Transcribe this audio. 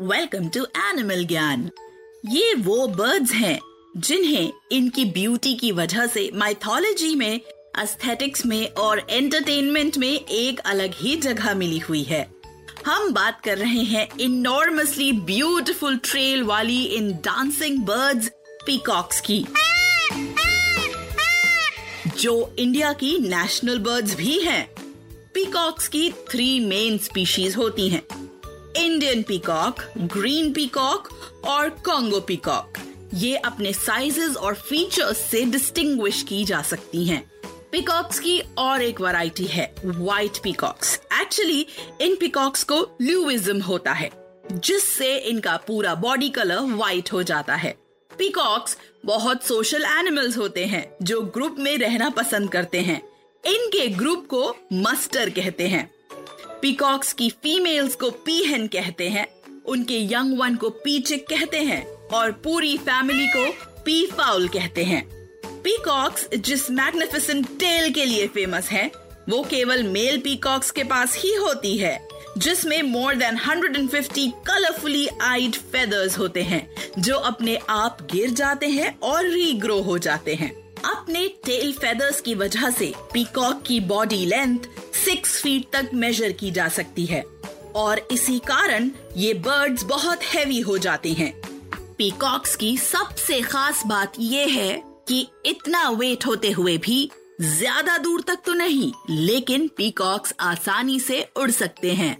Welcome to animal Gyan ये वो birds हैं, जिन्हें इनकी ब्यूटी की वजह से माइथोलॉजी में एस्थेटिक्स में और एंटरटेनमेंट में एक अलग ही जगह मिली हुई है। हम बात कर रहे हैं इनॉर्मसली ब्यूटिफुल ट्रेल वाली इन डांसिंग बर्ड्स पीकॉक्स की, जो इंडिया की नेशनल बर्ड्स भी हैं। पीकॉक्स की थ्री मेन स्पीशीज होती हैं। इंडियन पीकॉक ग्रीन पीकॉक और कॉन्गो पीकॉक ये अपने साइजेस और फीचर्स से डिस्टिंग्विश की जा सकती हैं। पीकॉक्स की और एक वैरायटी है white peacocks actually in peacocks को ल्यूविज्म होता है, जिससे इनका पूरा बॉडी कलर व्हाइट हो जाता है। पीकॉक्स बहुत सोशल एनिमल्स होते हैं, जो ग्रुप में रहना पसंद करते हैं। इनके ग्रुप को मस्टर कहते हैं। पीकॉक्स की फीमेल्स को पीहन कहते हैं, उनके यंग वन को पीचिक कहते हैं, और पूरी फैमिली को पी फाउल कहते हैं। पीकॉक्स जिस मैग्निफिसेंट टेल के लिए फ़ेमस है, वो केवल मेल पीकॉक्स के पास ही होती है, जिसमें more than 150 colourfully eyed feathers होते हैं, जो अपने आप गिर जाते हैं और रीग्रो हो जाते हैं। अपने टेल फेदर्स की वजह से पीकॉक की बॉडी लेंथ सिक्स फीट तक मेजर की जा सकती है। और इसी कारण ये बर्ड्स बहुत हैवी हो जाते हैं। पीकॉक्स की सबसे खास बात ये है कि इतना वेट होते हुए भी ज़्यादा दूर तक तो नहीं, लेकिन पीकॉक्स आसानी से उड़ सकते हैं।